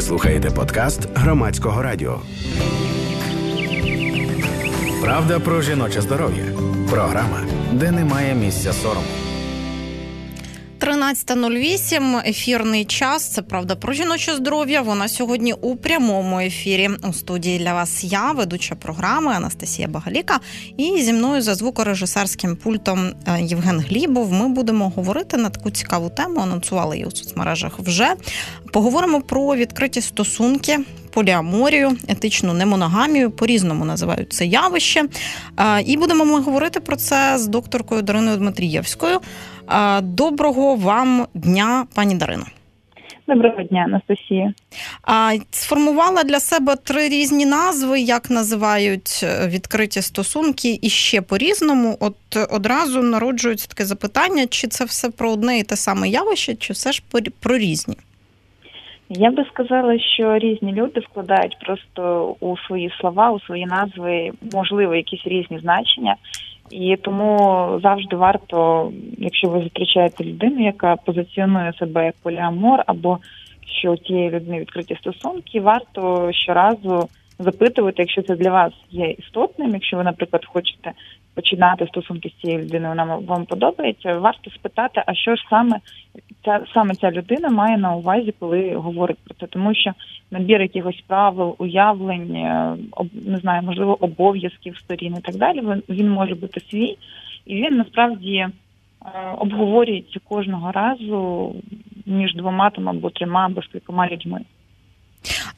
Ви слухаєте подкаст громадського радіо. Правда про жіноче здоров'я. Програма, де немає місця сорому. 13.08, ефірний час. Це правда про жіноче здоров'я. Вона сьогодні у прямому ефірі. У студії для вас я, ведуча програми Анастасія Багаліка. І зі мною за звукорежисерським пультом е, Євген Глібов. Ми будемо говорити на таку цікаву тему. Анонсували її у соцмережах вже. Поговоримо про відкриті стосунки. Поліаморію, етичну немоногамію, по-різному називають це явище. Е, і будемо ми говорити про це з докторкою Дариною Дмитрієвською. Доброго вам дня, пані Дарино. Доброго дня, Анастасія. А сформувала для себе три різні назви, як називають е, відкриті стосунки, і ще по-різному. От одразу народжується таке запитання: чи це все про одне і те саме явище, чи все ж про різні? Я би сказала, що різні люди вкладають просто у свої слова, у свої назви, можливо, якісь різні значення. І тому завжди варто, якщо ви зустрічаєте людину, яка позиціонує себе як поліамор, або що у тієї людини відкриті стосунки, варто щоразу запитувати, якщо це для вас є істотним, якщо ви, наприклад, хочете починати стосунки з цією людиною, вона вам подобається, варто спитати, а що ж саме ця саме ця людина має на увазі, коли говорить про це, тому що набір якихось правил, уявлень, е, не знаю, можливо, обов'язків сторін і так далі. Він може бути свій, і він насправді е, обговорюється кожного разу між двома там або трьома або кількома людьми.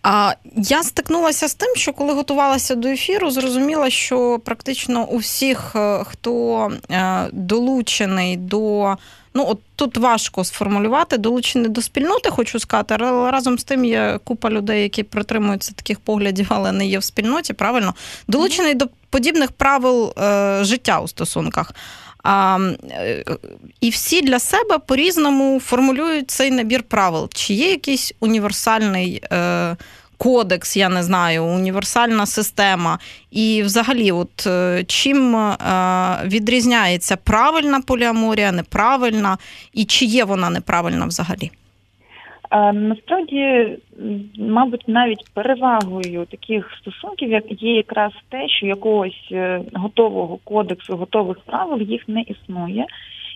А я стикнулася з тим, що коли готувалася до ефіру, зрозуміла, що практично у всіх, е, хто долучений до Ну от тут важко сформулювати, долучені до спільноти, хочу сказати, але разом з тим є купа людей, які притримуються таких поглядів, але не є в спільноті. Правильно долучений до подібних правил е, життя у стосунках. А, е, І всі для себе по-різному формулюють цей набір правил. Чи є якийсь універсальний е, кодекс, я не знаю, універсальна система. І взагалі, от е, чим е, відрізняється правильна поліаморія, неправильна, і чи є вона неправильна взагалі? Насправді, мабуть, навіть перевагою таких стосунків як є якраз те, що якогось е, готового кодексу, готових правил їх не існує.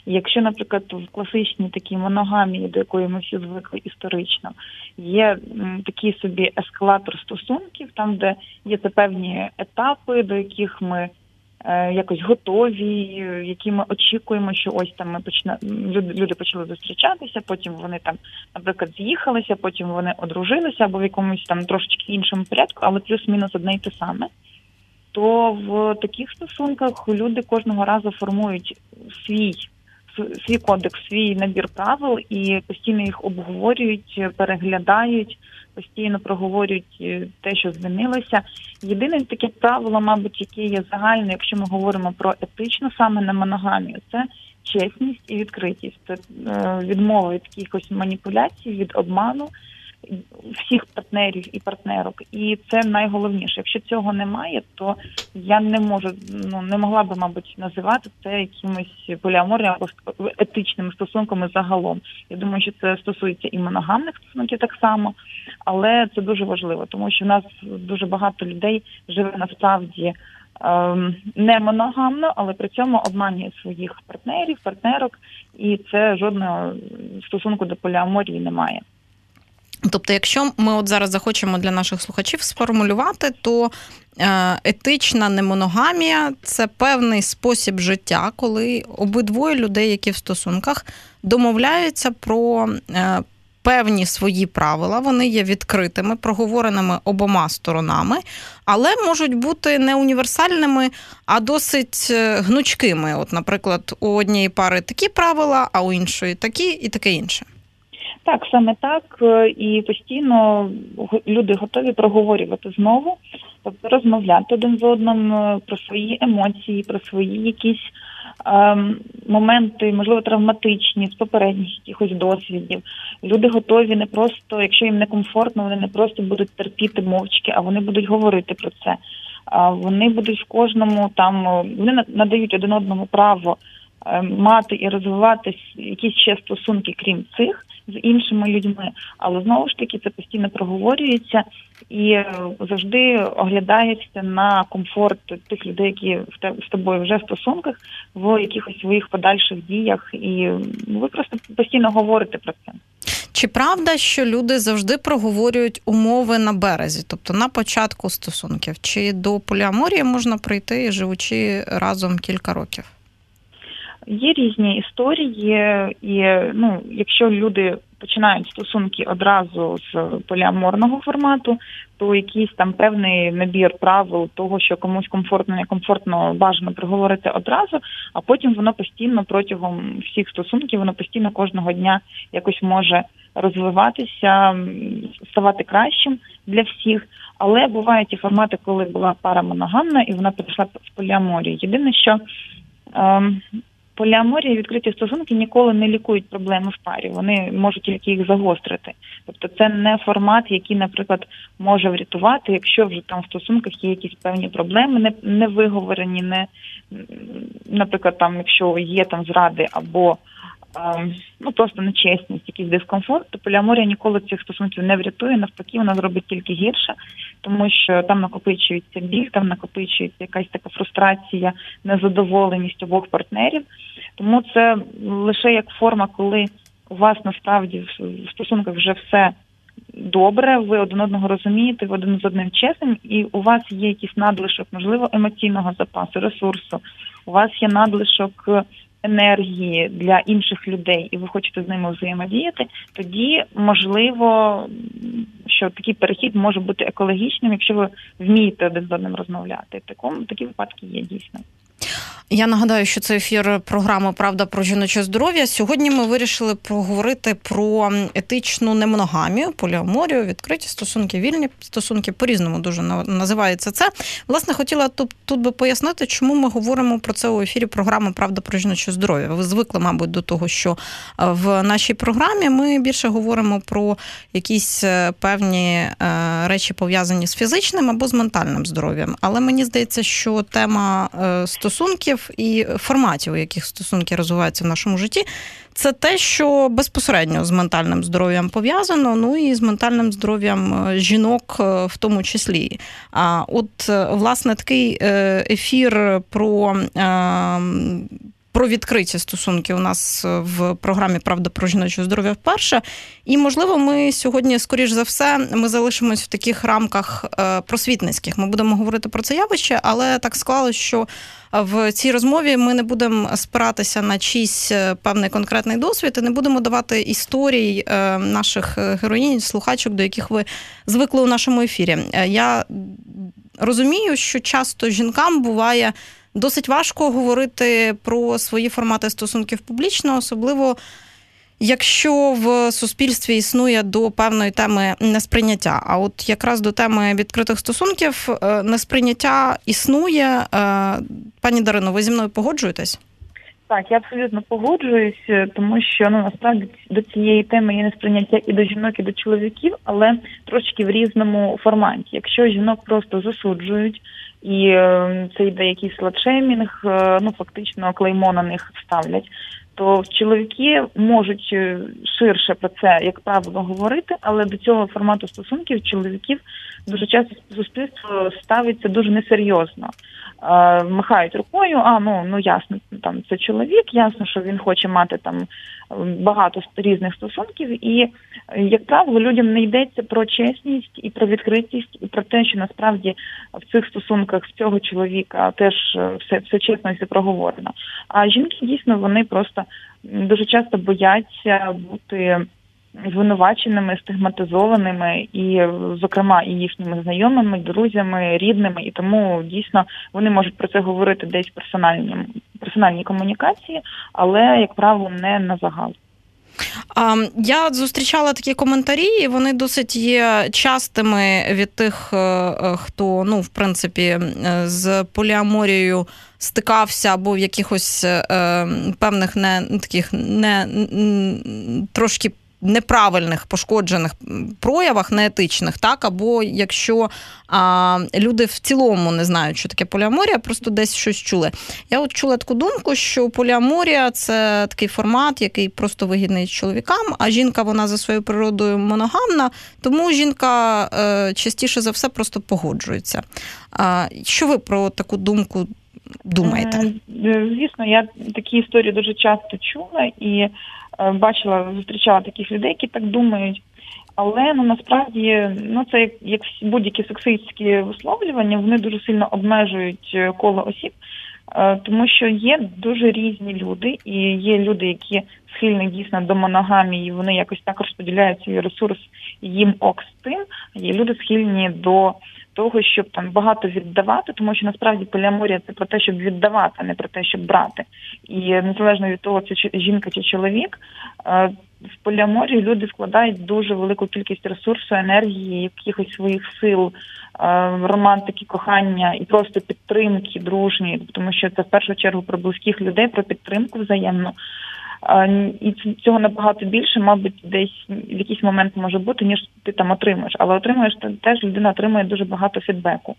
Якщо, наприклад, в класичній такій моногамії, до якої ми всі звикли історично, є такий собі ескалатор стосунків, там де є це певні етапи, до яких ми е, якось готові, які ми очікуємо, що ось там ми почна люди, люди почали зустрічатися, потім вони там, наприклад, з'їхалися, потім вони одружилися або в якомусь там трошечки іншому порядку, але плюс-мінус одне й те саме. То в таких стосунках люди кожного разу формують свій свій кодекс, свій набір правил і постійно їх обговорюють, переглядають, постійно проговорюють е, те, що змінилося. Єдине таке правило, мабуть, яке є загальне, якщо ми говоримо про етичну саме на моногамію, це чесність і відкритість. Це відмова від якихось маніпуляцій, від обману всіх партнерів і партнерок, і це найголовніше. Якщо цього немає, то я не можу ну не могла би, мабуть, називати це якимось поліаморним або етичними стосунками загалом. Я думаю, що це стосується і моногамних стосунків так само, але це дуже важливо, тому що в нас дуже багато людей живе насправді. Ем, не моногамно, але при цьому обманює своїх партнерів, партнерок, і це жодного стосунку до поліаморії немає. Тобто, якщо ми от зараз захочемо для наших слухачів сформулювати, то е, етична немоногамія це певний спосіб життя, коли обидвоє людей, які в стосунках, домовляються про е, певні свої правила, вони є відкритими, проговореними обома сторонами, але можуть бути не універсальними, а досить е, гнучкими. От, наприклад, у однієї пари такі правила, а у іншої такі і таке інше. Так, саме так, е, і постійно люди готові проговорювати знову, тобто розмовляти один з одним е, про свої емоції, про свої якісь ем, моменти, можливо, травматичні з попередніх якихось досвідів. Люди готові не просто, якщо їм некомфортно, вони не просто будуть терпіти мовчки, а вони будуть говорити про це. Вони будуть в кожному там вони надають один одному право е, мати і розвивати якісь ще стосунки, крім цих з іншими людьми, але знову ж таки це постійно проговорюється і е, завжди оглядається на комфорт тих людей, які з тобою вже в стосунках, в якихось своїх подальших діях, і ви просто постійно говорите про це. Чи правда, що люди завжди проговорюють умови на березі, тобто на початку стосунків? Чи до поліаморії можна прийти, живучи разом кілька років? Є різні історії, і ну, якщо люди починають стосунки одразу з поліаморного формату, то якийсь там певний набір правил того, що комусь комфортно, некомфортно бажано проговорити одразу, а потім воно постійно протягом всіх стосунків, воно постійно кожного дня якось може розвиватися, ставати кращим для всіх. Але бувають і формати, коли була пара моногамна і вона перейшла в поліаморію. Єдине, що ем, поліаморія і відкриті стосунки ніколи не лікують проблеми в парі. Вони можуть тільки їх загострити. Тобто, це не формат, який, наприклад, може врятувати, якщо вже там в стосунках є якісь певні проблеми, не не виговорені, не наприклад, там, якщо є там зради або ну просто нечесність, якийсь дискомфорт, то поліаморія ніколи цих стосунків не врятує. Навпаки, вона зробить тільки гірше, тому що там накопичується біль, там накопичується якась така фрустрація, незадоволеність обох партнерів. Тому це лише як форма, коли у вас насправді в стосунках вже все. Добре, ви один одного розумієте, ви один з одним чесним, і у вас є якийсь надлишок, можливо, емоційного запасу, ресурсу. У вас є надлишок енергії для інших людей, і ви хочете з ними взаємодіяти, тоді можливо, що такий перехід може бути екологічним, якщо ви вмієте один з одним розмовляти. Такому такі випадки є дійсно. Я нагадаю, що це ефір програми Правда про жіноче здоров'я. Сьогодні ми вирішили поговорити про етичну немоногамію, поліаморію, відкриті стосунки, вільні стосунки по різному дуже називається це. Власне, хотіла тут тут би пояснити, чому ми говоримо про це у ефірі програми Правда про жіноче здоров'я. Ви звикли, мабуть, до того, що в нашій програмі ми більше говоримо про якісь е, певні е, речі пов'язані з фізичним або з ментальним здоров'ям. Але мені здається, що тема е, стосунків стосунків і форматів, у яких стосунки розвиваються в нашому житті, це те, що безпосередньо з ментальним здоров'ям пов'язано, ну і з ментальним здоров'ям е, жінок е, в тому числі. А от е, власне такий ефір про про відкриті стосунки у нас е, в програмі Правда про жіноче здоров'я вперше. І, можливо, ми сьогодні, скоріш за все, ми залишимось в таких рамках е, просвітницьких. Ми будемо говорити про це явище, але так склалося, що в цій розмові ми не будемо спиратися на чийсь е, певний конкретний досвід і не будемо давати історій наших героїнь, слухачок, до яких ви звикли у нашому ефірі. Я розумію, що часто жінкам буває досить важко говорити про свої формати стосунків публічно, особливо. Якщо в суспільстві існує до певної теми несприйняття, а от якраз до теми відкритих стосунків е, несприйняття існує. Е, пані Дарино, ви зі мною погоджуєтесь? Так, я абсолютно погоджуюсь, е, тому що ну насправді до цієї теми є несприйняття і до жінок, і до чоловіків, але трошки в різному форматі. Якщо жінок просто засуджують, і е, це йде якийсь сладшеймінг, е, ну фактично клеймо на них ставлять. То чоловіки можуть е, ширше про це, як правило, говорити, але до цього формату стосунків чоловіків дуже часто суспільство ставиться дуже несерйозно. Махають рукою, а ну ну ясно, там це чоловік, ясно, що він хоче мати там багато різних стосунків, і як правило, людям не йдеться про чесність і про відкритість, і про те, що насправді в цих стосунках в цього чоловіка теж е, все все чесно і проговорено. А жінки дійсно вони просто дуже часто бояться бути звинуваченими, стигматизованими, і, зокрема, і їхніми знайомими, друзями, рідними, і тому дійсно вони можуть про це говорити десь в персональній комунікації, але як правило не на загал. Я зустрічала такі коментарі, і вони досить є частими від тих, е, е, хто ну, в принципі, е, з поліаморією стикався або в якихось певних не таких не трошки неправильних пошкоджених проявах, неетичних, так або якщо а, люди в цілому не знають, що таке поліаморія, просто десь щось чули. Я от чула таку думку, що поліаморія це такий формат, який просто вигідний чоловікам, а жінка вона за своєю природою моногамна, тому жінка е, частіше за все просто погоджується. А, Що ви про таку думку думаєте? Е, звісно, я такі історії дуже часто чула і е, бачила, зустрічала таких людей, які так думають. Але ну насправді ну це як, як будь-які сексистські висловлювання, вони дуже сильно обмежують е, коло осіб, тому що є дуже різні люди, і є люди, які схильні дійсно до моногамії, вони якось так розподіляють свій ресурс їм ок з тим. Є люди схильні до того, щоб там багато віддавати, тому що насправді поліаморія це про те, щоб віддавати, а не про те, щоб брати. І незалежно від того, це жінка чи чоловік. Е, в поліаморії люди вкладають дуже велику кількість ресурсу, енергії, якихось своїх сил, е, романтики, кохання і просто підтримки дружні, тому що це в першу чергу про близьких людей, про підтримку взаємну. І цього набагато більше, мабуть, десь в якийсь момент може бути, ніж ти там отримуєш. Але отримуєш теж людина отримує дуже багато фідбеку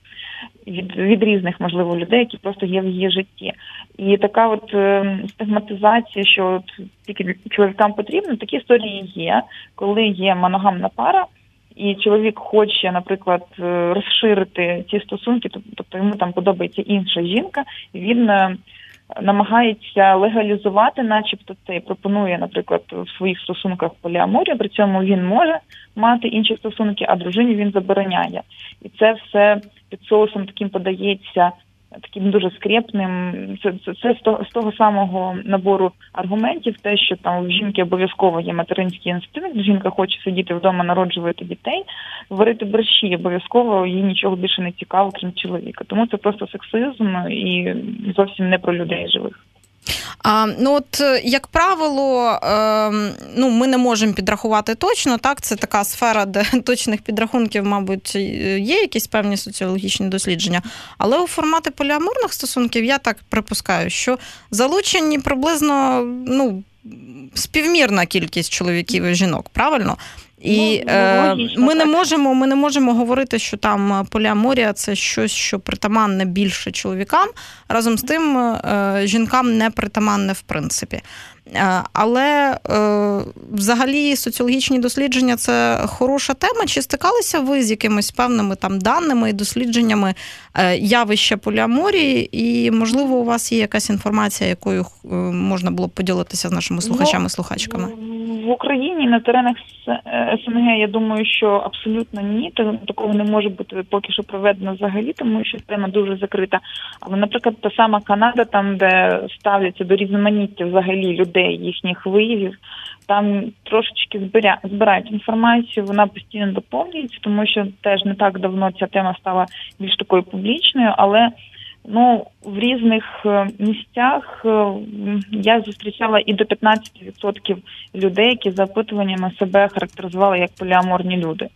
від від різних, можливо, людей, які просто є в її житті. І така от е, стигматизація, що от тільки чоловікам потрібно, такі історії є, коли є моногамна пара. І чоловік хоче, наприклад, е, розширити ці стосунки, тобто йому там подобається інша жінка, він е, намагається легалізувати, начебто, це і пропонує, наприклад, в своїх стосунках поліаморію, при цьому він може мати інші стосунки, а дружині він забороняє. І це все під соусом таким подається таким дуже скрепним. Це це, це з того з того самого набору аргументів, те, що там в жінки обов'язково є материнський інстинкт, жінка хоче сидіти вдома, народжувати дітей, варити борщі, обов'язково їй нічого більше не цікаво, крім чоловіка. Тому це просто сексизм і зовсім не про людей живих. А, Ну от, е, як правило, е, ну, ми не можемо підрахувати точно. Так, це така сфера, де точних підрахунків, мабуть, є якісь певні соціологічні дослідження. Але у форматі поліаморних стосунків я так припускаю, що залучені приблизно ну, співмірна кількість чоловіків і жінок, правильно? І ну, е, ми не можемо ми не можемо говорити, що там поля моря це щось, що притаманне більше чоловікам. Разом з тим, е, жінкам не притаманне в принципі. Е, але е, взагалі соціологічні дослідження це хороша тема. Чи стикалися ви з якимись певними там даними і дослідженнями е, явища поліаморії? І, можливо, у вас є якась інформація, якою можна було б поділитися з нашими слухачами слухачками? В Україні на теренах СНГ я думаю, що абсолютно ні. Такого не може бути поки що проведено взагалі, тому що тема дуже закрита. Але, наприклад, та сама Канада, там де ставляться до різноманіття взагалі людей людей, їхніх виявів. Там трошечки збиря, збирають інформацію, вона постійно доповнюється, тому що теж не так давно ця тема стала більш такою публічною, але ну в різних е, місцях е, я зустрічала і до 15% людей, які за опитуваннями себе характеризували як поліаморні люди.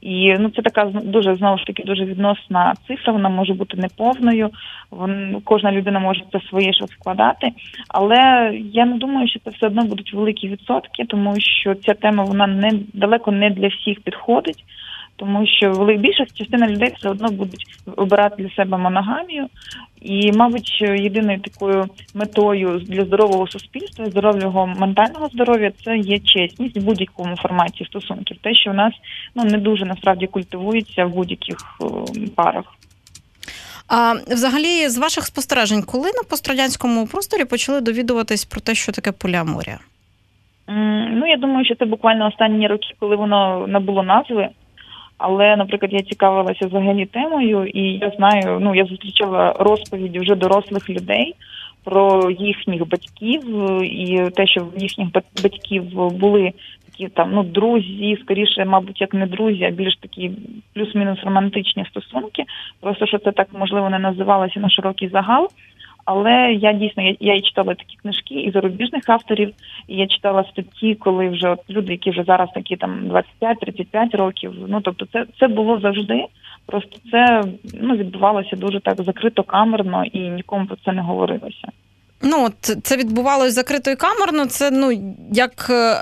І ну це така дуже знову ж таки дуже відносна цифра. Вона може бути неповною. Вон, кожна людина може це своє щось складати. Але я не думаю, що це все одно будуть великі відсотки, тому що ця тема вона не далеко не для всіх підходить тому що більша частина людей все одно будуть обирати для себе моногамію. І, мабуть, єдиною такою метою для здорового суспільства, здорового ментального здоров'я це є чесність в будь-якому форматі стосунків. Те, що в нас ну не дуже насправді культивується в будь-яких парах. А взагалі, з ваших спостережень, коли на пострадянському просторі почали довідуватись про те, що таке поліаморія? Ну я думаю, що це буквально останні роки, коли воно набуло назви. Але, наприклад, я цікавилася взагалі темою, і я знаю, ну я зустрічала розповіді вже дорослих людей про їхніх батьків і те, що в їхніх батьків були такі там ну друзі, скоріше, мабуть, як не друзі, а більш такі плюс-мінус романтичні стосунки. Просто що це так можливо не називалося на широкий загал. Але я дійсно я, я і читала такі книжки і зарубіжних авторів, і я читала статті, коли вже от люди, які вже зараз такі там 25-35 років. Ну тобто, це це було завжди. Просто це ну відбувалося дуже так закрито камерно і нікому про це не говорилося. Ну, от це відбувалося закритою камерно. Це ну як е,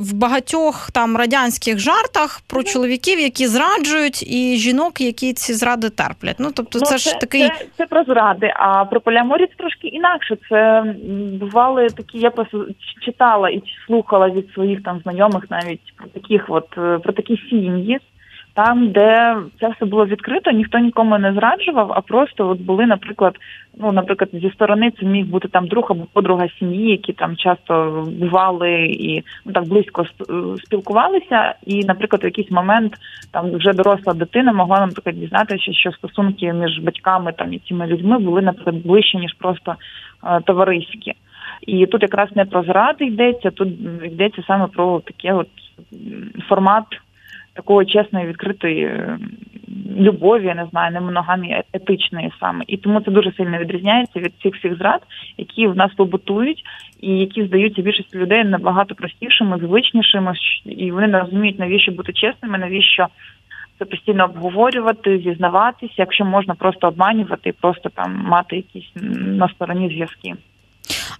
в багатьох там радянських жартах про чоловіків, які зраджують, і жінок, які ці зради терплять. Ну тобто, Ну, це, ж такий це, це про зради. А про поліаморію це трошки інакше. Це бували такі. Я просто читала і слухала від своїх там знайомих навіть про таких, от е, про такі сім'ї. Там, де це все було відкрито, ніхто нікому не зраджував, а просто от були, наприклад, ну, наприклад, зі сторони це міг бути там друг або подруга сім'ї, які там часто бували і ну так близько спілкувалися. І, наприклад, в якийсь момент там вже доросла дитина могла, наприклад, дізнатися, що стосунки між батьками там і цими людьми були, наприклад, ближче ніж просто е, товариські. І тут якраз не про зради йдеться, тут йдеться саме про таке от формат такої чесної, відкритої е, любові, я не знаю, не моногамії е- етичної саме. І тому це дуже сильно відрізняється від цих всіх зрад, які в нас побутують, і які здаються більшості людей набагато простішими, звичнішими, і вони не розуміють, навіщо бути чесними, навіщо це постійно обговорювати, зізнаватися, якщо можна просто обманювати і просто там мати якісь на стороні зв'язки.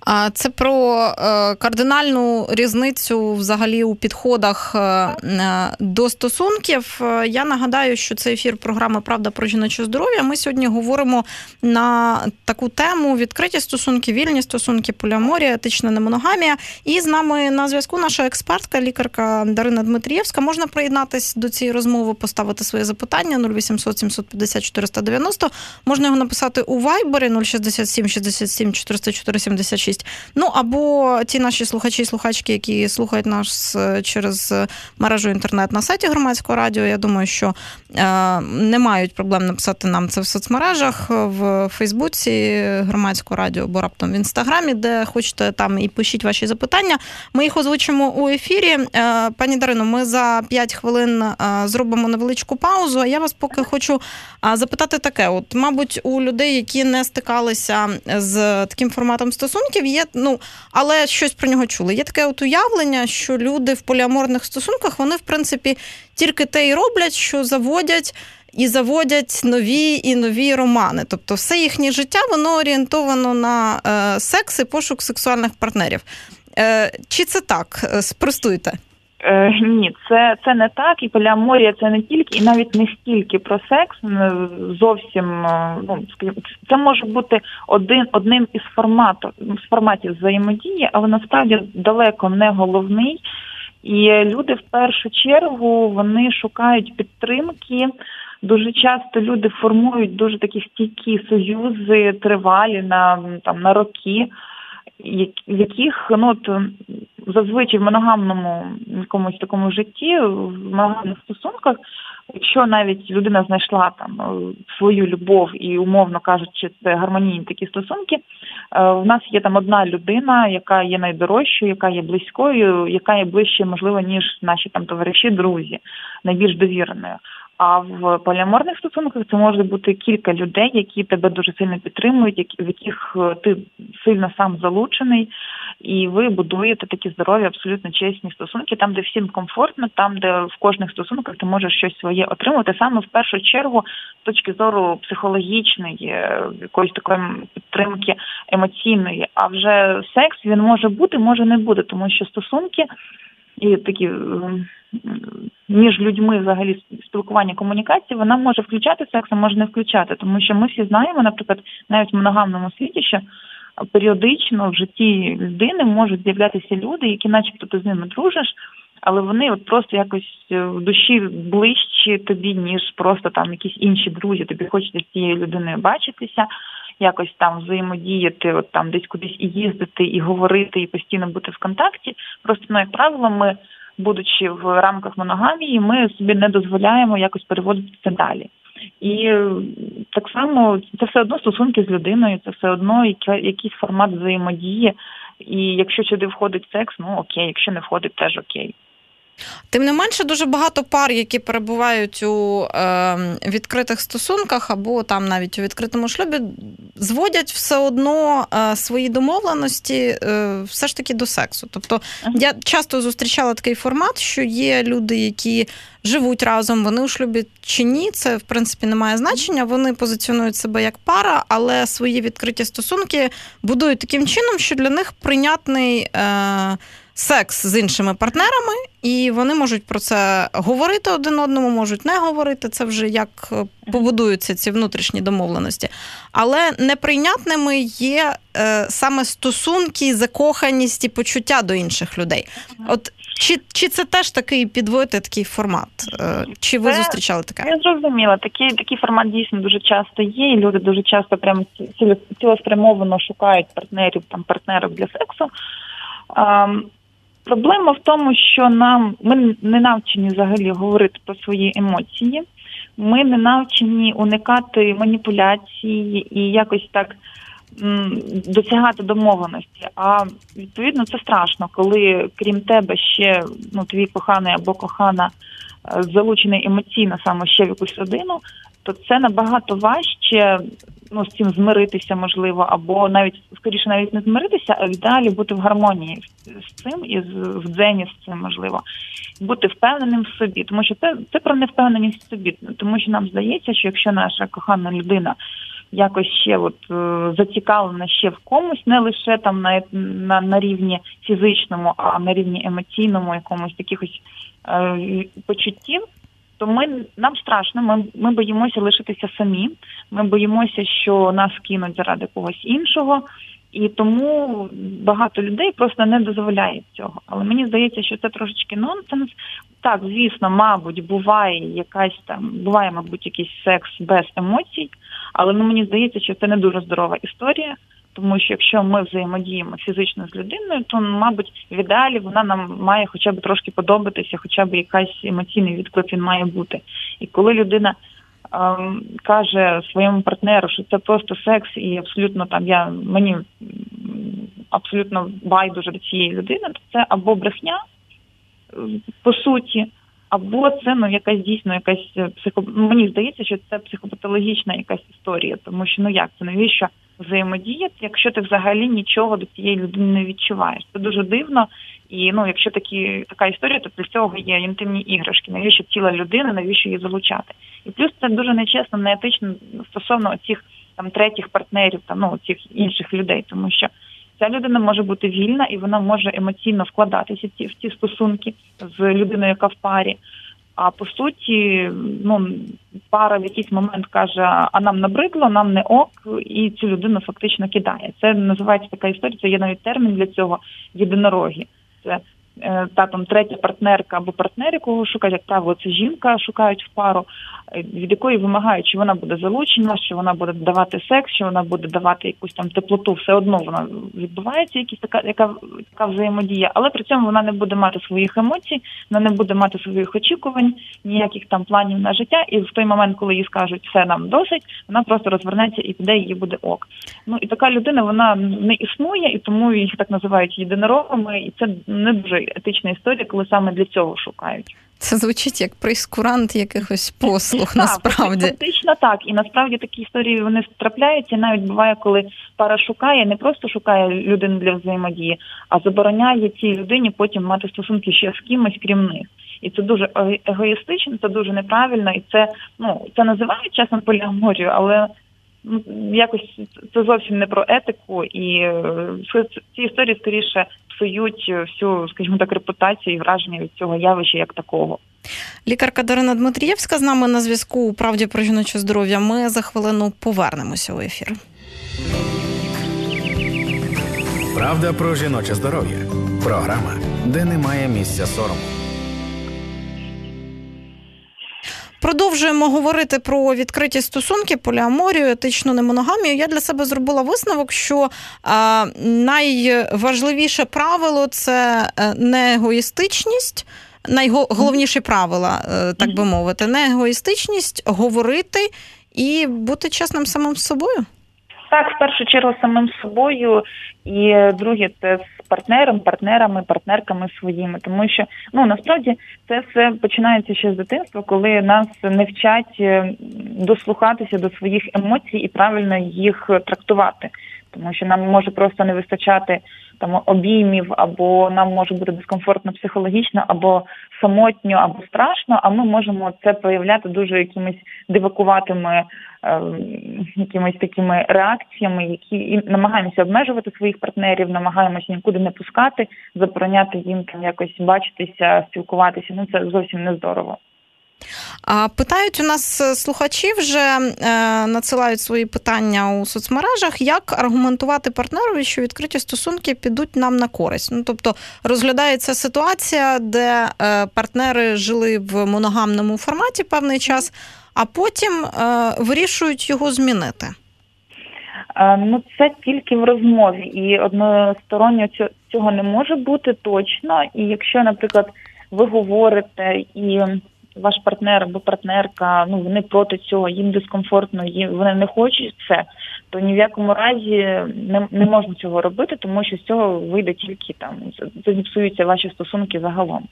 А це про е, кардинальну різницю взагалі у підходах е, е, до стосунків. Я нагадаю, що це ефір програми Правда про жіноче здоров'я. Ми сьогодні говоримо на таку тему відкриті стосунки, вільні стосунки, поліаморія, етична немоногамія. І з нами на зв'язку наша експертка, лікарка Дарина Дмитрієвська. Можна приєднатись до цієї розмови, поставити своє запитання 0800 750 490. Можна його написати у Вайбері 067 67 404 76. Ну або ті наші слухачі і слухачки, які слухають нас е, через мережу інтернет на сайті громадського радіо. Я думаю, що е, не мають проблем написати нам це в соцмережах, в Фейсбуці громадського радіо, або раптом в інстаграмі, де хочете там і пишіть ваші запитання. Ми їх озвучимо у ефірі. Е, Пані Дарино, ми за 5 хвилин е, зробимо невеличку паузу. А я вас поки хочу е, запитати таке: от, мабуть, у людей, які не стикалися з таким форматом стосунків, є ну, але щось про нього чули. Є таке от уявлення, що люди в поліаморних стосунках вони, в принципі, тільки те й роблять, що заводять. І заводять нові і нові романи. Тобто, все їхнє життя воно орієнтовано на е, секс і пошук сексуальних партнерів. Е, Чи це так? Е, Спростуйте. Е, ні, це, це не так, і поліаморія це не тільки, і навіть не стільки про секс. Зовсім е, ну це може бути один одним із форматів з форматів взаємодії, але насправді далеко не головний. І люди в першу чергу вони шукають підтримки. Дуже часто люди формують дуже такі стійкі союзи, тривалі на там на роки, яких ну от зазвичай в моногамному якомусь такому житті, в моногамних стосунках, якщо навіть людина знайшла там е, свою любов і умовно кажучи, це гармонійні такі стосунки. е, В нас є там одна людина, яка є найдорожчою, яка є близькою, яка є ближче, можливо, ніж наші там товариші, друзі, найбільш довіреною. А в поліаморних стосунках це може бути кілька людей, які тебе дуже сильно підтримують, які- в яких е, ти сильно сам залучений, і ви будуєте такі здорові, абсолютно чесні стосунки, там, де всім комфортно, там, де в кожних стосунках ти можеш щось своє отримати, саме в першу чергу з точки зору психологічної, е, якоїсь такої підтримки емоційної. А вже секс він може бути, може не бути, тому що стосунки і такі між людьми взагалі спілкування комунікації, вона може включати секс, а може не включати, тому що ми всі знаємо, наприклад, навіть в моногамному світі, що періодично в житті людини можуть з'являтися люди, які, начебто, ти з ними дружиш, але вони от просто якось е, в душі ближчі тобі, ніж просто там якісь інші друзі. Тобі хочеться з цією людиною бачитися, якось там взаємодіяти, от там десь кудись і їздити, і говорити, і постійно бути в контакті. Просто ну, як правило, ми, будучи в рамках моногамії, ми собі не дозволяємо якось переводити це далі. І так само це все одно стосунки з людиною, це все одно якийсь формат взаємодії. І якщо сюди входить секс, ну окей, якщо не входить, теж окей. Тим не менше, дуже багато пар, які перебувають у е, відкритих стосунках або там навіть у відкритому шлюбі, зводять все одно е, свої домовленості е, все ж таки до сексу. Тобто я часто зустрічала такий формат, що є люди, які живуть разом, вони у шлюбі чи ні, це в принципі не має значення. Вони позиціонують себе як пара, але свої відкриті стосунки будують таким чином, що для них прийнятний. Е, секс з іншими партнерами, і вони можуть про це говорити один одному, можуть не говорити. Це вже як е, побудуються ці внутрішні домовленості. Але неприйнятними є е, саме стосунки, закоханість і почуття до інших людей. От чи чи це теж такий підводити такий формат? Е, чи ви це, зустрічали таке? Я зрозуміла. Такий такий формат дійсно дуже часто є, і люди дуже часто прямо цілеспрямовано шукають партнерів, там партнерів для сексу. Проблема в тому, що нам ми не навчені взагалі говорити про свої емоції. Ми не навчені уникати маніпуляції і якось так м, досягати домовленості. А відповідно це страшно, коли крім тебе ще ну твій коханий або кохана е, залучений емоційно саме ще в якусь родину, то це набагато важче ну, з цим змиритися, можливо, або навіть скоріше навіть не змиритися, а далі бути в гармонії з цим і в дзені з цим можливо, бути впевненим в собі, тому що це це про невпевненість в собі, тому що нам здається, що якщо наша кохана людина. Якось ще от е, зацікавлена ще в комусь, не лише там на на, на рівні фізичному, а на рівні емоційному, якомусь якихось е, почуттів, то ми нам страшно. Ми ми боїмося лишитися самі. Ми боїмося, що нас кинуть заради когось іншого, і тому багато людей просто не дозволяє цього. Але мені здається, що це трошечки нонсенс. Так, звісно, мабуть, буває якась там, буває, мабуть, якийсь секс без емоцій, але ну мені здається, що це не дуже здорова історія. Тому що якщо ми взаємодіємо фізично з людиною, то мабуть в ідеалі вона нам має хоча б трошки подобатися, хоча б якась емоційний відклик він має бути. І коли людина ем, каже своєму партнеру, що це просто секс, і абсолютно там я мені абсолютно байдуже до цієї людини, то це або брехня по суті. Або це ну якась дійсно якась психо... Мені здається, що це психопатологічна якась історія, тому що ну як це навіщо взаємодіяти, якщо ти взагалі нічого до цієї людини не відчуваєш. Це дуже дивно. І ну, якщо такі така історія, то для цього є інтимні іграшки. Навіщо ціла людина, навіщо її залучати? І плюс це дуже нечесно, неетично стосовно цих там третіх партнерів, там ну цих інших людей, тому що. Ця людина може бути вільна і вона може емоційно вкладатися в ці стосунки з людиною, яка в парі. А по суті, ну пара в якийсь момент каже: а нам набридло, нам не ок, і цю людину фактично кидає. Це називається така історія. Це є навіть термін для цього єдинорогі. Це та там третя партнерка або партнер, якого шукають, як правило, це жінка шукають в пару, е, від якої вимагають, що вона буде залучена, що вона буде давати секс, що вона буде давати якусь там теплоту, все одно вона відбувається, якісь така, яка така взаємодія, але при цьому вона не буде мати своїх емоцій, вона не буде мати своїх очікувань, ніяких там планів на життя. І в той момент, коли їй скажуть все нам досить, вона просто розвернеться і піде, її буде ок. Ну і така людина вона не існує, і тому їх так називають єдинорогами, і це не дуже етична історія, коли саме для цього шукають. Це звучить як прейскурант якихось послуг. Насправді фактично так, і насправді такі історії вони трапляються. Навіть буває, коли пара шукає, не просто шукає людину для взаємодії, а забороняє цій людині потім мати стосунки ще з кимось, крім них. І це дуже егоїстично, це дуже неправильно, і це ну це називають часом поліаморію, але якось це зовсім не про етику, і е, ці історії скоріше псують всю, скажімо так, репутацію і враження від цього явища як такого. Лікарка Дарина Дмитрієвська з нами на зв'язку у правді про жіноче здоров'я. Ми за хвилину повернемося у ефір. Правда про жіноче здоров'я. Програма, де немає місця сорому. Продовжуємо говорити про відкриті стосунки, поліаморію, етичну немоногамію. Я для себе зробила висновок, що а, найважливіше правило це е, не егоїстичність. Найголовніші правила, е, так би мовити, не егоїстичність, говорити і бути чесним самим з собою. Так, в першу чергу самим собою, і друге, це партнером, партнерами, партнерками своїми, тому що ну насправді це все починається ще з дитинства, коли нас не вчать е, дослухатися до своїх емоцій і правильно їх трактувати, тому що нам може просто не вистачати там обіймів, або нам може бути дискомфортно психологічно, або самотньо, або страшно. А ми можемо це проявляти дуже якимись дивакуватими е, якимись такими реакціями, які і намагаємося обмежувати своїх партнерів, намагаємося нікуди не пускати, забороняти їм там якось бачитися, спілкуватися. Ну це зовсім не здорово. А питають у нас е, слухачі вже е, надсилають свої питання у соцмережах, як аргументувати партнерові, що відкриті стосунки підуть нам на користь. Ну тобто розглядається ситуація, де е, партнери жили в моногамному форматі певний час, а потім вирішують його змінити. Ну, це тільки в розмові, і односторонньо цього не може бути точно. І якщо, наприклад, ви говорите і ваш партнер або партнерка, ну вони проти цього, їм дискомфортно, їм вони не хочуть це, то ні в якому разі не не можна цього робити, тому що з цього вийде тільки там зіпсуються ваші стосунки загалом.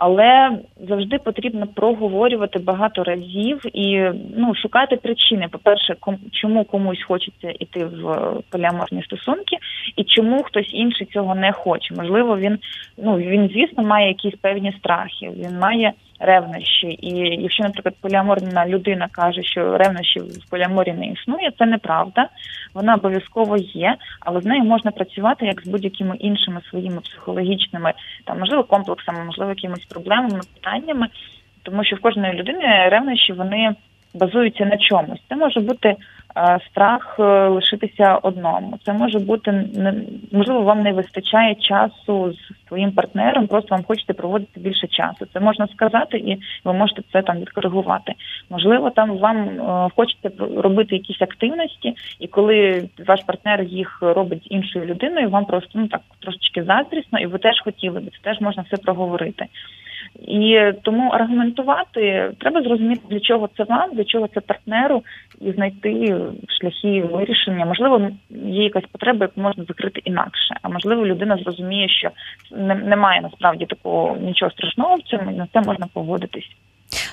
Але завжди потрібно проговорювати багато разів і ну шукати причини. По перше, ком, чому комусь хочеться йти в поліаморні стосунки, і чому хтось інший цього не хоче. Можливо, він ну він, звісно, має якісь певні страхи. Він має ревнощі. І якщо, наприклад, поліаморна людина каже, що ревнощі в поліаморі не існує, це неправда. Вона обов'язково є, але з нею можна працювати як з будь-якими іншими своїми психологічними, там можливо комплексами, можливо, якимись проблемами, питаннями, тому що в кожної людини ревнощі вони базуються на чомусь. Це може бути страх е, лишитися одному. Це може бути можливо, вам не вистачає часу з своїм партнером, просто вам хочете проводити більше часу. Це можна сказати, і ви можете це там відкоригувати. Можливо, там вам е, хочеться робити якісь активності, і коли ваш партнер їх робить з іншою людиною, вам просто ну так трошечки заздрісно, і ви теж хотіли би це теж можна все проговорити. І тому аргументувати треба зрозуміти, для чого це вам, для чого це партнеру, і знайти шляхи вирішення. Можливо, є якась потреба, яку можна закрити інакше. А можливо, людина зрозуміє, що немає насправді такого нічого страшного в цьому, і на це можна погодитись.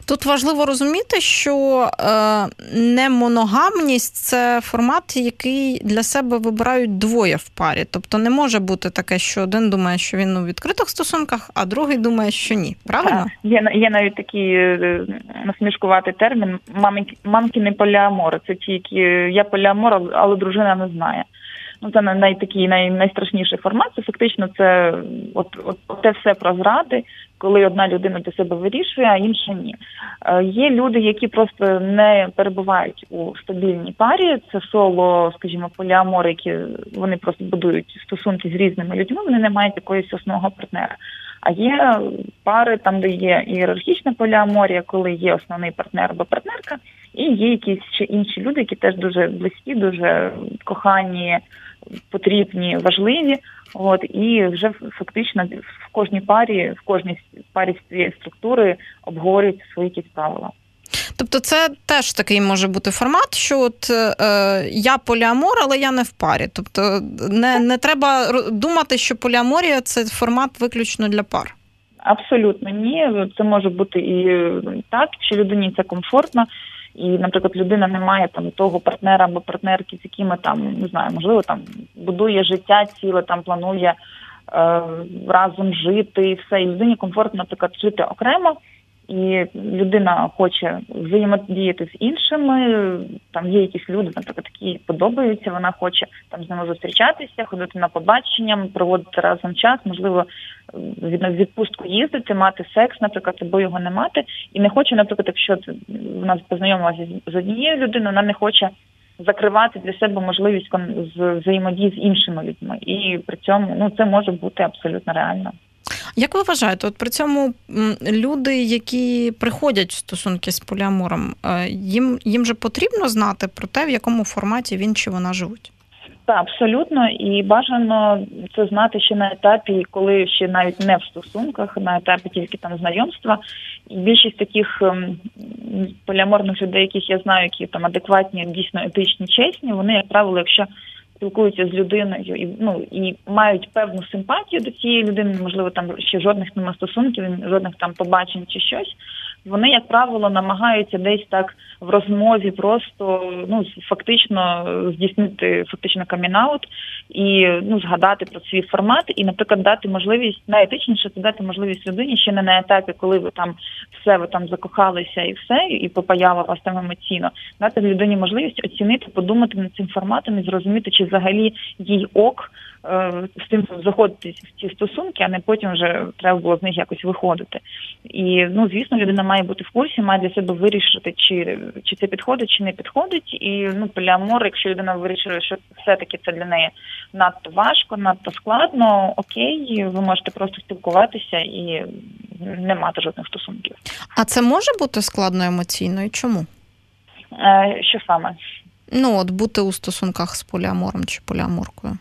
Тут важливо розуміти, що е, немоногамність це формат, який для себе вибирають двоє в парі. Тобто не може бути таке, що один думає, що він у відкритих стосунках, а другий думає, що ні. Правильно? Є є навіть такий е, насмішкуватий термін мамкіни поліамори. Це ті, які я поліамор, але дружина не знає. Ну, це най, такий най, найстрашніший формат. Це фактично це от, от, от те все про зради, коли одна людина для себе вирішує, а інша ні. Е, Є люди, які просто не перебувають у стабільній парі. Це соло, скажімо, поліамори, які вони просто будують стосунки з різними людьми. Вони не мають якоїсь основного партнера. А є пари там, де є ієрархічна поліаморія, коли є основний партнер або партнерка, і є якісь ще інші люди, які теж дуже близькі, дуже кохані, потрібні, важливі. От і вже фактично в кожній парі, в кожній парі цієї структури обговорюються свої якісь правила. Тобто, це теж такий може бути формат, що от е, я поліамор, але я не в парі. Тобто, не не треба думати, що поліаморія це формат виключно для пар. Абсолютно ні. Це може бути і так, що людині це комфортно. І, наприклад, людина не має там того партнера або партнерки, з якими там не знаю, можливо, там будує життя ціле, там планує е, разом жити і все. І людині комфортно, наприклад, жити окремо і людина хоче взаємодіяти з іншими. Там є якісь люди, наприклад, які подобаються. Вона хоче там з ними зустрічатися, ходити на побачення, проводити разом час, можливо, від відпустку їздити, мати секс, наприклад, або його не мати, і не хоче, наприклад, якщо вона познайомилася з однією людиною, вона не хоче. Закривати для себе можливість взаємодії з іншими людьми, і при цьому ну це може бути абсолютно реально. Як ви вважаєте, от при цьому люди, які приходять в стосунки з поліамором, е, їм їм же потрібно знати про те, в якому форматі він чи вона живуть? Так, абсолютно, і бажано це знати ще на етапі, коли ще навіть не в стосунках, на етапі тільки там знайомства. І більшість таких ем, поліаморних людей, яких я знаю, які там адекватні, дійсно етичні, чесні, вони, як правило, якщо спілкуються з людиною і ну і мають певну симпатію до цієї людини, можливо, там ще жодних нема стосунків, жодних там побачень чи щось вони, як правило, намагаються десь так в розмові просто ну фактично здійснити фактично камінаут і ну згадати про свій формат, і, наприклад, дати можливість найетичніше це дати можливість людині ще не на етапі, коли ви там все ви там закохалися і все, і попаяла вас там емоційно, дати людині можливість оцінити, подумати над цим форматом і зрозуміти, чи взагалі їй ок. Е, з тим заходити в ці стосунки, а не потім вже треба було з них якось виходити. І ну звісно, людина має бути в курсі, має для себе вирішити, чи чи це підходить, чи не підходить. І ну поліамор, якщо людина вирішує, що все-таки це для неї надто важко, надто складно, окей, ви можете просто спілкуватися і не мати жодних стосунків. А це може бути складно емоційно і чому? Е, Що саме? Ну, от бути у стосунках з поліамором чи поліаморкою.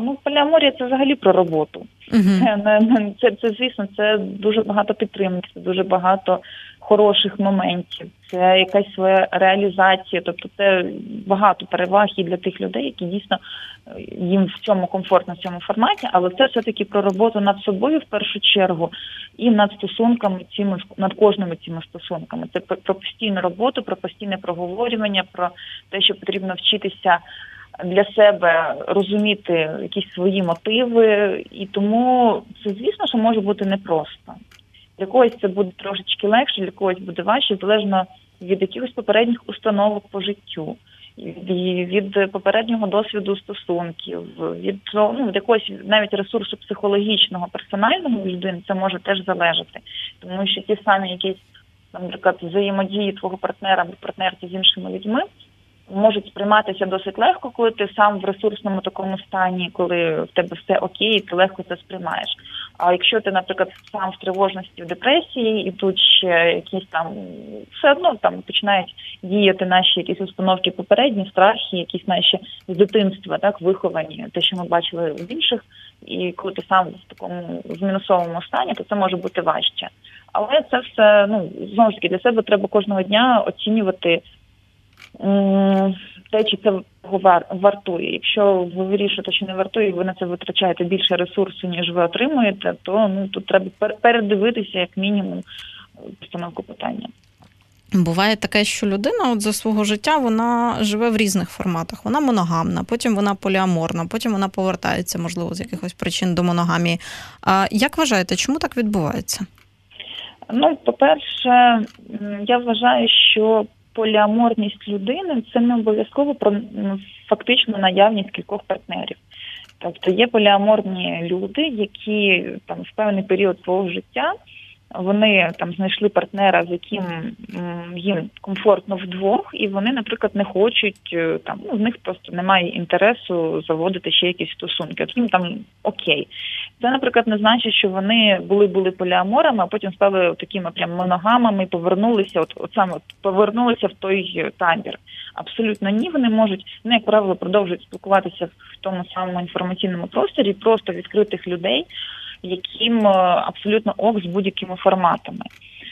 Ну, поліаморія це взагалі про роботу. Uh-huh. Це, це, звісно, це дуже багато підтримки, це дуже багато хороших моментів, це якась своя реалізація. Тобто це багато переваг і для тих людей, які дійсно е, їм в цьому комфортно в цьому форматі, але це все-таки про роботу над собою в першу чергу і над стосунками цими над кожними цими стосунками. Це про постійну роботу, про постійне проговорювання, про те, що потрібно вчитися для себе розуміти якісь свої мотиви, і тому це, звісно, що може бути непросто. Для когось це буде трошечки легше, для когось буде важче, залежно від якихось попередніх установок по життю, від, попереднього досвіду стосунків, від ну, від якогось навіть ресурсу психологічного, персонального людини це може теж залежати, тому що ті самі якісь, наприклад, взаємодії твого партнера або партнерки з іншими людьми можуть сприйматися досить легко, коли ти сам в ресурсному такому стані, коли в тебе все окей, ти легко це сприймаєш. А якщо ти, наприклад, сам в тривожності в депресії, і тут ще якісь там все одно там починають діяти наші якісь установки попередні, страхи, якісь наші з дитинства, так виховані, те, що ми бачили в інших, і коли ти сам в такому в мінусовому стані, то це може бути важче. Але це все ну знову ж таки для себе треба кожного дня оцінювати те, чи це вартує. Якщо ви вирішуєте, що не вартує, і ви на це витрачаєте більше ресурсу, ніж ви отримуєте, то ну тут треба передивитися як мінімум постановку питання. Буває таке, що людина от за свого життя вона живе в різних форматах. Вона моногамна, потім вона поліаморна, потім вона повертається, можливо, з якихось причин до моногамії. А як вважаєте, чому так відбувається? Ну, по-перше, я вважаю, що поліаморність людини це не обов'язково про фактично наявність кількох партнерів. Тобто є поліаморні люди, які там в певний період свого життя вони там знайшли партнера, з яким їм комфортно вдвох, і вони, наприклад, не хочуть е, там. Ну в них просто немає інтересу заводити ще якісь стосунки. От їм там окей. Це, наприклад, не значить, що вони були були поліаморами, а потім стали такими прям моногамами, повернулися. От от саме повернулися в той табір. Абсолютно ні, вони можуть ну, як правило продовжують спілкуватися в тому самому інформаційному просторі, просто відкритих людей яким е, абсолютно ок з будь-якими форматами.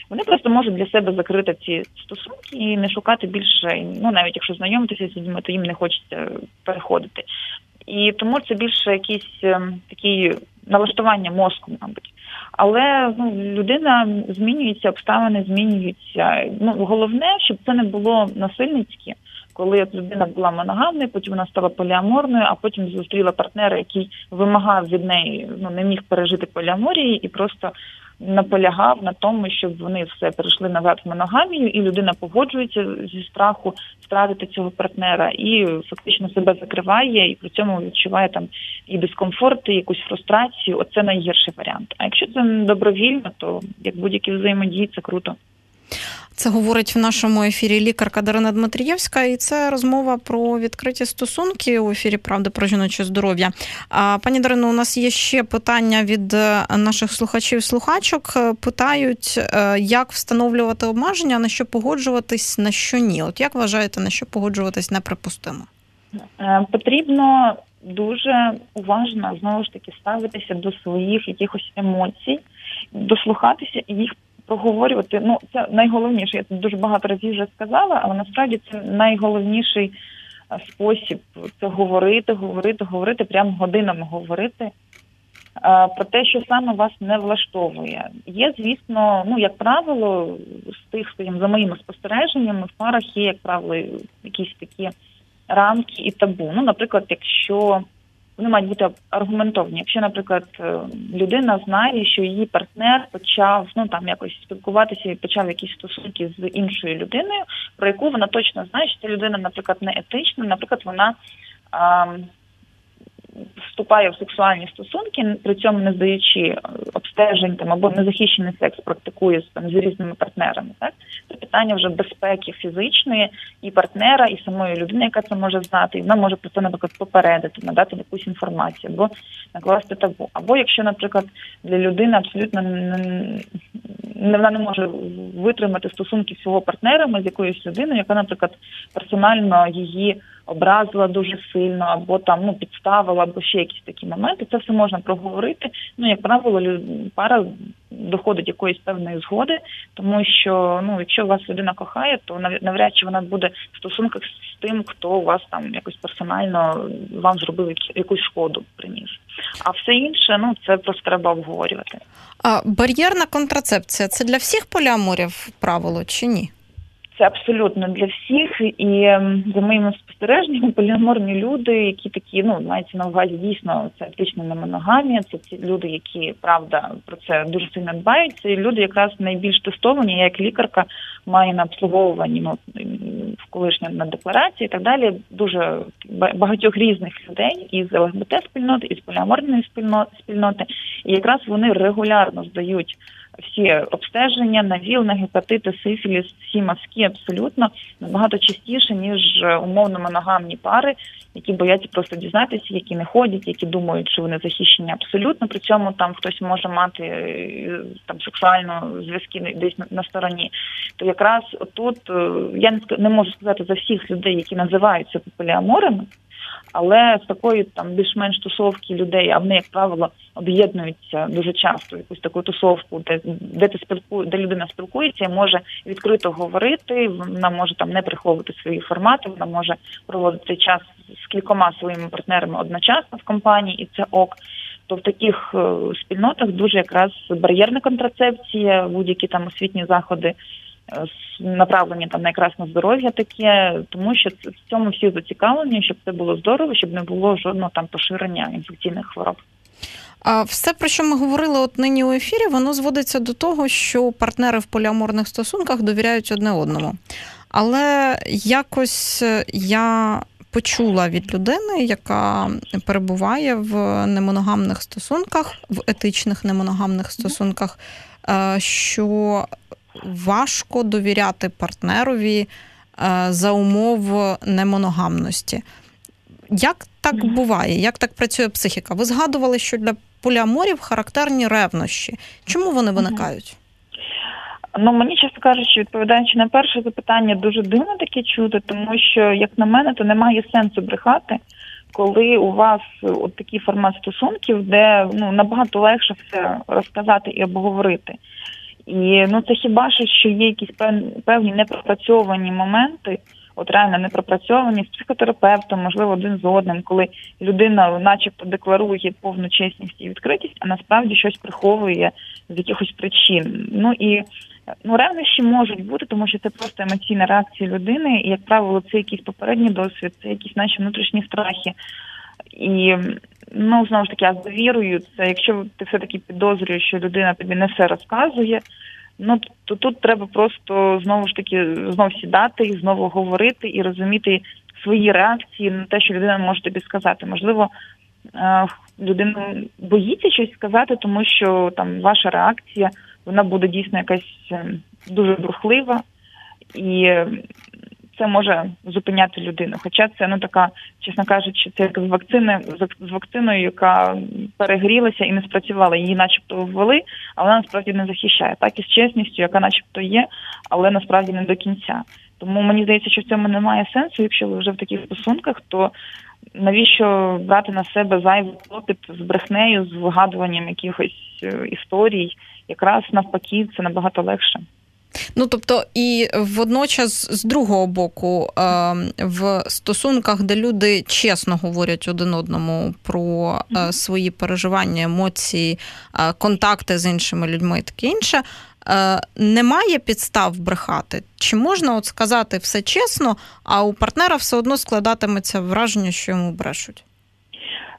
Вони просто можуть для себе закрити ці стосунки і не шукати більше, ну навіть якщо знайомитися з людьми, то їм не хочеться переходити. І тому це більше якісь е, такі налаштування мозку, мабуть. Але ну, людина змінюється, обставини змінюються. Ну головне, щоб це не було насильницьке коли людина була моногамною, потім вона стала поліаморною, а потім зустріла партнера, який вимагав від неї, ну не міг пережити поліаморії і просто наполягав на тому, щоб вони все перейшли назад в моногамію, і людина погоджується зі страху втратити цього партнера і фактично себе закриває, і при цьому відчуває там і дискомфорт, і якусь фрустрацію. Оце найгірший варіант. А якщо це добровільно, то як будь-які взаємодії, це круто. Це говорить в нашому ефірі лікарка Дарина Дмитрієвська, і це розмова про відкриті стосунки у ефірі Правда про жіноче здоров'я. Пані Дарино, у нас є ще питання від е, наших слухачів-слухачок. Питають, е, як встановлювати обмеження, на що погоджуватись, на що ні. От як вважаєте, на що погоджуватись неприпустимо? Е, потрібно дуже уважно знову ж таки ставитися до своїх якихось емоцій, дослухатися і їх проговорювати. Ну це найголовніше. Я тут дуже багато разів вже сказала, але насправді це найголовніший спосіб це говорити, говорити, говорити, прямо годинами говорити. Про те, що саме вас не влаштовує, є, звісно, ну як правило, з тих скажімо, за моїми спостереженнями в парах є, як правило, якісь такі рамки і табу. Ну, наприклад, якщо вони мають бути аргументовані. Якщо, наприклад, е, людина знає, що її партнер почав ну там якось спілкуватися і почав якісь стосунки з іншою людиною, про яку вона точно знає, що ця людина, наприклад, не етична, наприклад, вона. Вступає в сексуальні стосунки, при цьому не здаючи е, обстежень там або незахищений секс практикує з там з різними партнерами. Так це питання вже безпеки фізичної і партнера, і самої людини, яка це може знати, і вона може про це, наприклад, попередити, надати якусь інформацію або накласти табу. Або якщо, наприклад, для людини абсолютно не вона не може витримати стосунки свого партнерами з якоюсь людиною, яка, наприклад, персонально її образила дуже сильно, або там ну підставила, або ще якісь такі моменти. Це все можна проговорити. Ну, як правило, пара доходить якоїсь певної згоди, тому що ну, якщо вас людина кохає, то навряд чи вона буде в стосунках з тим, хто у вас там якось персонально вам зробив якусь шкоду приніс. А все інше, ну це просто треба обговорювати. А бар'єрна контрацепція це для всіх поліаморів правило чи ні? Це абсолютно для всіх, і ем, за моїми спостереженнями, поліаморні люди, які такі, ну мається на увазі дійсно це етична немоногамія, це ті люди, які правда про це дуже сильно дбають. Це люди якраз найбільш тестовані. Я як лікарка маю на обслуговуванні ну, в колишній на декларації і так далі. Дуже багатьох різних людей із ЛГБТ спільноти, із поліаморної спільноти, і якраз вони регулярно здають всі обстеження на ВІЛ, на гепатити, сифіліс, всі мазки абсолютно набагато частіше ніж е, умовно моногамні пари, які бояться просто дізнатися, які не ходять, які думають, що вони захищені абсолютно. При цьому там хтось може мати е, там сексуально зв'язки десь на, стороні. То якраз отут е, я не можу сказати за всіх людей, які називаються поліаморами, але з такої там більш-менш тусовки людей, а вони, як правило, об'єднуються дуже часто якусь таку тусовку, де де ти спілку, де людина спілкується, і може відкрито говорити. Вона може там не приховувати свої формати, вона може проводити час з кількома своїми партнерами одночасно в компанії, і це ок. То в таких е, спільнотах дуже якраз бар'єрна контрацепція, будь-які там освітні заходи направлені там на якраз на здоров'я таке, тому що в цьому всі зацікавлені, щоб це було здорово, щоб не було жодного там поширення інфекційних хвороб. А все, про що ми говорили от нині у ефірі, воно зводиться до того, що партнери в поліаморних стосунках довіряють одне одному. Але якось е, я почула від людини, яка перебуває в немоногамних стосунках, в етичних немоногамних стосунках, е, що важко довіряти партнерові е, за умов немоногамності. Як так буває? Як так працює психіка? Ви згадували, що для поліаморів характерні ревнощі. Чому вони виникають? Ну мені чесно кажучи, відповідаючи на перше запитання, дуже дивно таке чути, тому що, як на мене, то немає сенсу брехати, коли у вас от такий формат стосунків, де ну набагато легше все розказати і обговорити. І ну це хіба що є якісь певні непропрацьовані моменти, от реально непропрацьовані з психотерапевтом, можливо, один з одним, коли людина, начебто, декларує повну чесність і відкритість, а насправді щось приховує з якихось причин. Ну і ну ревнощі можуть бути, тому що це просто емоційна реакція людини, і як правило, це якийсь попередній досвід, це якісь наші внутрішні страхи. І ну знову ж таки, я завірую, це якщо ти все таки підозрюєш, що людина тобі не все розказує. Ну то тут треба просто знову ж таки знов сідати і знову говорити і розуміти свої реакції на те, що людина може тобі сказати. Можливо, е, людина боїться щось сказати, тому що там ваша реакція вона буде дійсно якась е, дуже бурхлива, і це може зупиняти людину. Хоча це ну така, чесно кажучи, це як з вакцини з вакциною, яка перегрілася і не спрацювала. Її, начебто, ввели, але вона насправді не захищає. Так і з чесністю, яка, начебто, є, але насправді не до кінця. Тому мені здається, що в цьому немає сенсу. Якщо ви вже в таких стосунках, то навіщо брати на себе зайвий клопіт з брехнею, з вигадуванням якихось е, історій, якраз навпаки, це набагато легше. Ну тобто, і водночас з другого боку, ем, в стосунках, де люди чесно говорять один одному про е, свої переживання, емоції, е, контакти з іншими людьми, таке інше. Е, немає підстав брехати. Чи можна от сказати все чесно, а у партнера все одно складатиметься враження, що йому брешуть?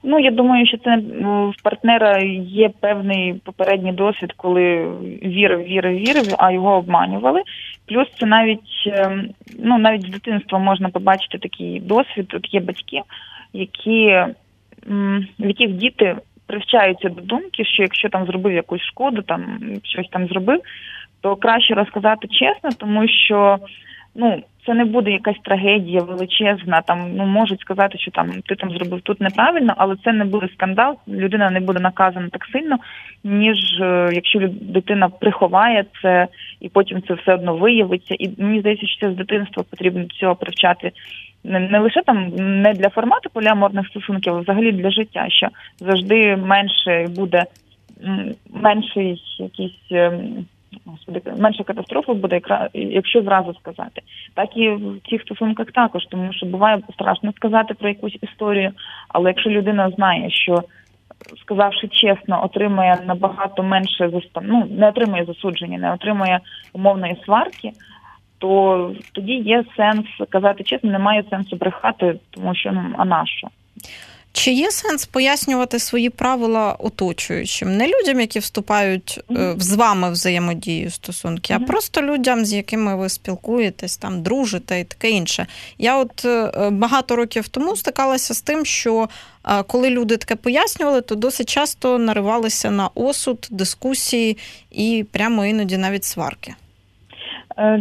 Ну, я думаю, що це в партнера є певний попередній досвід, коли вірив, вірив, вірив, а його обманювали. Плюс це навіть ем, ну навіть з дитинства можна побачити такий досвід. От є батьки, які в яких діти привчаються до думки, що якщо там зробив якусь шкоду, там щось там зробив, то краще розказати чесно, тому що ну це не буде якась трагедія величезна. Там ну можуть сказати, що там ти там зробив тут неправильно, але це не буде скандал. Людина не буде наказана так сильно, ніж е, якщо дитина приховає це і потім це все одно виявиться. І мені здається, що це з дитинства потрібно цього привчати. Не, лише там не для формату поліаморних стосунків, а взагалі для життя, що завжди менше буде менший якийсь господи, менше катастрофи буде, якщо зразу сказати. Так і в цих стосунках також, тому що буває страшно сказати про якусь історію, але якщо людина знає, що сказавши чесно, отримує набагато менше ну, не отримує засудження, не отримує умовної сварки. То тоді є сенс казати чесно, немає сенсу брехати, тому що ну а на що? Чи є сенс пояснювати свої правила оточуючим? Не людям, які вступають mm-hmm. з вами взаємодію стосунки, mm-hmm. а просто людям, з якими ви спілкуєтесь, там дружите і таке інше. Я от е, багато років тому стикалася з тим, що е, коли люди таке пояснювали, то досить часто наривалися на осуд, дискусії і прямо іноді навіть сварки.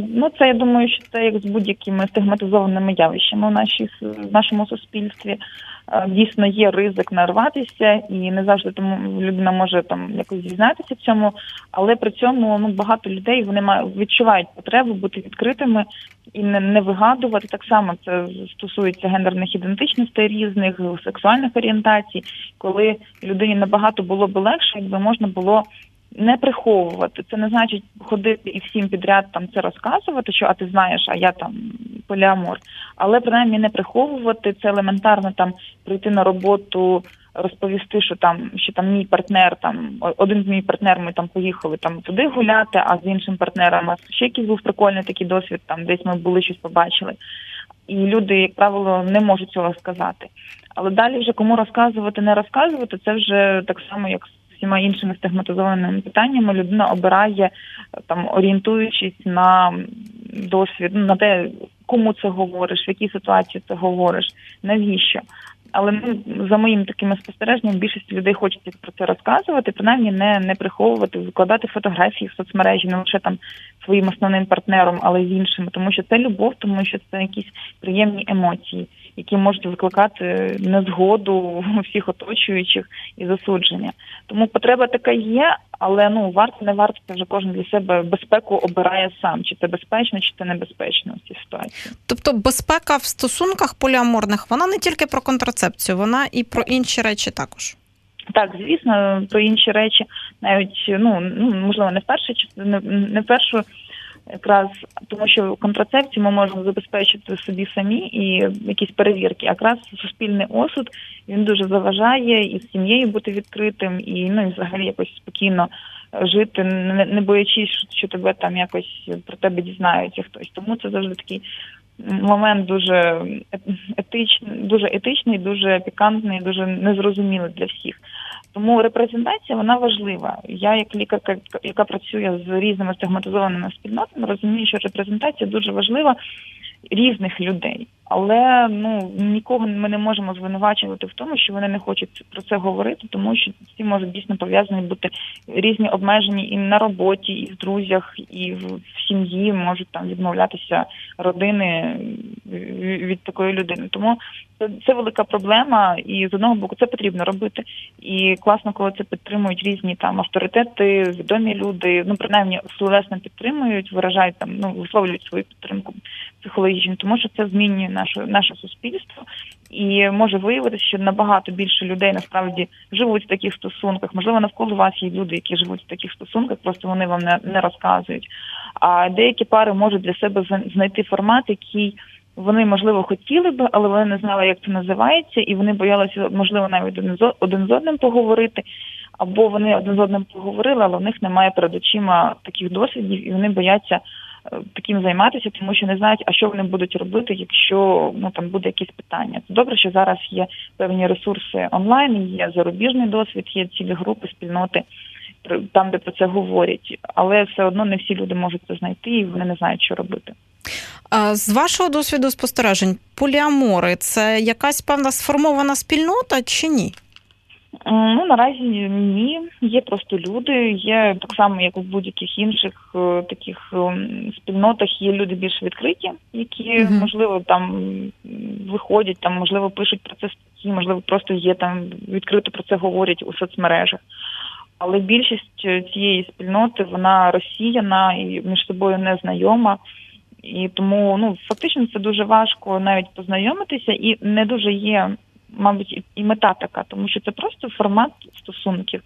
Ну, це я думаю, що це як з будь-якими стигматизованими явищами в нашій в нашому суспільстві. Е, дійсно є ризик нарватися, і не завжди тому людина може там якось зізнатися в цьому, але при цьому ну багато людей вони мають відчувають потребу бути відкритими і не, не вигадувати. Так само це стосується гендерних ідентичностей різних, сексуальних орієнтацій, коли людині набагато було би легше, якби можна було не приховувати. Це не значить ходити і всім підряд там це розказувати, що а ти знаєш, а я там поліамор. Але принаймні не приховувати це елементарно там прийти на роботу. Розповісти, що там що там мій партнер, там один з мій партнер, ми там поїхали там туди гуляти, а з іншим партнером а ще якийсь був прикольний такий досвід. Там десь ми були щось побачили, і люди, як правило, не можуть цього сказати. Але далі вже кому розказувати, не розказувати, це вже так само, як всіма іншими стигматизованими питаннями людина обирає там, орієнтуючись на досвід, ну, на те, кому це говориш, в якій ситуації це говориш, навіщо. Але ну, за моїм такими спостереженням більшість людей хочеться про це розказувати, принаймні не не приховувати, викладати фотографії в соцмережі, не лише там своїм основним партнером, але й з іншими, тому що це любов, тому що це якісь приємні емоції, які можуть викликати незгоду всіх оточуючих і засудження. Тому потреба така є, але ну варто не варто це вже кожен для себе безпеку обирає сам, чи це безпечно, чи це небезпечно в цій ситуації. Тобто безпека в стосунках поліаморних вона не тільки про контрацепцію, вона і про інші речі також. Так, звісно, про інші речі, навіть ну ну можливо, не в першу не, в першу якраз тому, що контрацепцію ми можемо забезпечити собі самі і якісь перевірки. Якраз суспільний осуд він дуже заважає і з сім'єю бути відкритим, і ну і взагалі якось спокійно жити, не, боячись, що тебе там якось про тебе дізнаються хтось. Тому це завжди такий. Момент дуже етичний, дуже етичний, дуже пікантний, дуже незрозумілий для всіх. Тому репрезентація вона важлива. Я, як лікарка, яка працює з різними стигматизованими спільнотами, розумію, що репрезентація дуже важлива різних людей. Але ну нікого ми не можемо звинувачувати в тому, що вони не хочуть про це говорити, тому що ці можуть дійсно пов'язані бути різні обмежені і на роботі, і в друзях, і в сім'ї можуть там відмовлятися родини від такої людини. Тому це, це велика проблема, і з одного боку це потрібно робити. І класно, коли це підтримують різні там авторитети, відомі люди. Ну принаймні словесно підтримують, виражають там, ну висловлюють свою підтримку психологічну, тому що це змінює наше наше суспільство, і може виявитися, що набагато більше людей насправді живуть в таких стосунках. Можливо, навколо вас є люди, які живуть в таких стосунках, просто вони вам не, не розказують. А деякі пари можуть для себе знайти формат, який вони можливо хотіли б, але вони не знали, як це називається, і вони боялися, можливо, навіть один з одним поговорити. Або вони один з одним поговорили, але в них немає перед очима таких досвідів, і вони бояться е, таким займатися, тому що не знають, а що вони будуть робити, якщо ну там буде якесь питання. Добре, що зараз є певні ресурси онлайн, є зарубіжний досвід, є цілі групи, спільноти там, де про це говорять, але все одно не всі люди можуть це знайти, і вони не знають, що робити. З вашого досвіду спостережень, поліамори це якась певна сформована спільнота чи ні? Ну наразі ні. Є просто люди. Є так само, як у будь-яких інших е, таких е, спільнотах. Є люди більш відкриті, які uh можливо там виходять, там можливо пишуть про це статті, можливо, просто є там відкрито про це говорять у соцмережах. Але більшість цієї спільноти вона розсіяна і між собою не знайома. І тому ну фактично це дуже важко навіть познайомитися, і не дуже є, мабуть, і мета така, тому що це просто формат стосунків.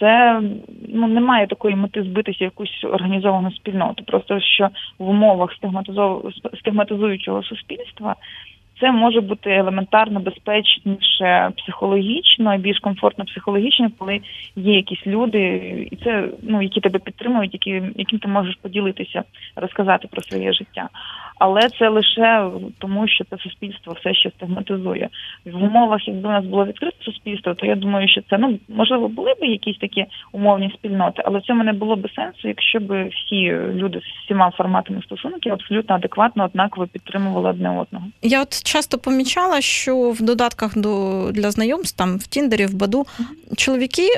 Це ну немає такої мети збитися якусь організовану спільноту. Просто що в умовах стигматизуючого суспільства це може бути елементарно безпечніше психологічно, більш комфортно психологічно, коли є якісь люди, і це ну які тебе підтримують, які яким ти можеш поділитися, розказати про своє життя але це лише тому, що це суспільство все ще стигматизує. В умовах, якби у нас було відкрите суспільство, то я думаю, що це ну можливо були б якісь такі умовні спільноти, але в цьому не було б сенсу, якщо б всі люди з всіма форматами стосунків абсолютно адекватно однаково підтримували одне одного. Я от часто помічала, що в додатках до для знайомств там в Тіндері, в Баду чоловіки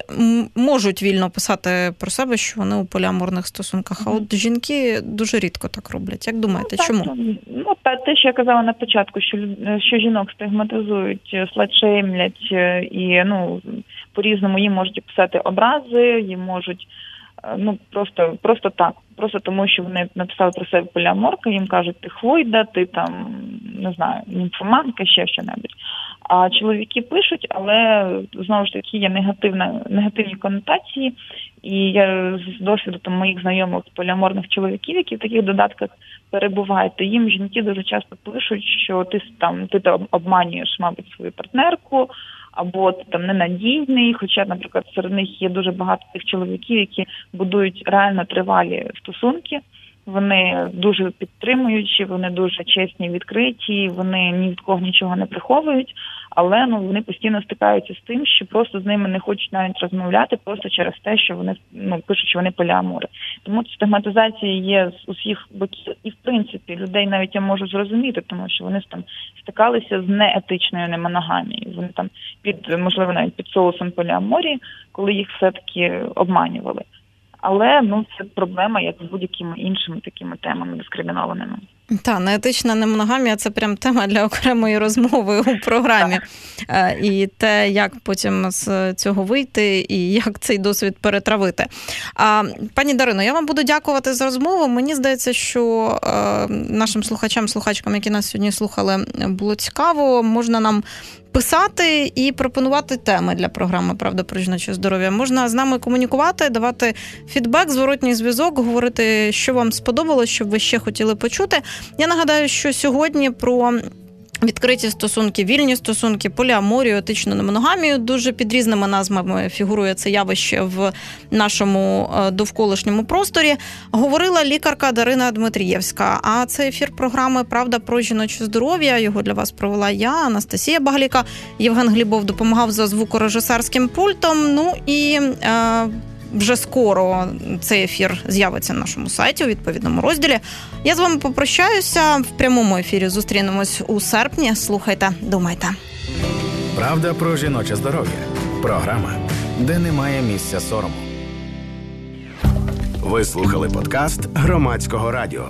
можуть вільно писати про себе, що вони у поліаморних стосунках, а от жінки дуже рідко так роблять. Як думаєте, ну, чому? Ну та те, що я казала на початку, що що жінок стигматизують, е, сладшеймлять е, і ну по різному їм можуть писати образи, їм можуть е, ну просто просто так, просто тому, що вони написали про себе поліаморка, їм кажуть, ти хвойда, ти там не знаю, німфоманка, ще що небудь. А чоловіки пишуть, але знову ж таки є негативна негативні конотації. І я з досвіду там моїх знайомих поліаморних чоловіків, які в таких додатках перебувають, то їм жінки дуже часто пишуть, що ти там ти там обманюєш, мабуть, свою партнерку, або ти там ненадійний. Хоча, наприклад, серед них є дуже багато тих чоловіків, які будують реально тривалі стосунки. Вони дуже підтримуючі, вони дуже чесні, відкриті, вони ні від кого нічого не приховують, але ну вони постійно стикаються з тим, що просто з ними не хочуть навіть розмовляти, просто через те, що вони ну пишуть, що вони поліамори. Тому стигматизація є з усіх боків, і в принципі людей навіть я можу зрозуміти, тому що вони там стикалися з неетичною немоногамією. Вони там під можливо навіть під соусом поліаморії, коли їх все таки обманювали. Але ну це проблема, як з будь-якими іншими такими темами дискримінованими. Та неетична немоногамія це прям тема для окремої розмови у програмі. Так. Е, і те, як потім з цього вийти, і як цей досвід перетравити. А пані Дарино, я вам буду дякувати за розмову. Мені здається, що е, нашим слухачам, слухачкам, які нас сьогодні слухали, було цікаво. Можна нам писати і пропонувати теми для програми Правда про жіноче здоров'я. Можна з нами комунікувати, давати фідбек, зворотній зв'язок, говорити, що вам сподобалось, що ви ще хотіли почути. Я нагадаю, що сьогодні про Відкриті стосунки, вільні стосунки, поліаморію, етичну немоногамію. Дуже під різними назвами фігурує це явище в нашому е, довколишньому просторі. Говорила лікарка Дарина Дмитрієвська. А це ефір програми Правда про жіноче здоров'я. Його для вас провела я, Анастасія Багліка. Євген Глібов допомагав за звукорежисерським пультом. Ну і е, вже скоро цей ефір з'явиться на нашому сайті у відповідному розділі. Я з вами попрощаюся в прямому ефірі. Зустрінемось у серпні. Слухайте, думайте. Правда про жіноче здоров'я. Програма, де немає місця сорому. Ви слухали подкаст громадського радіо.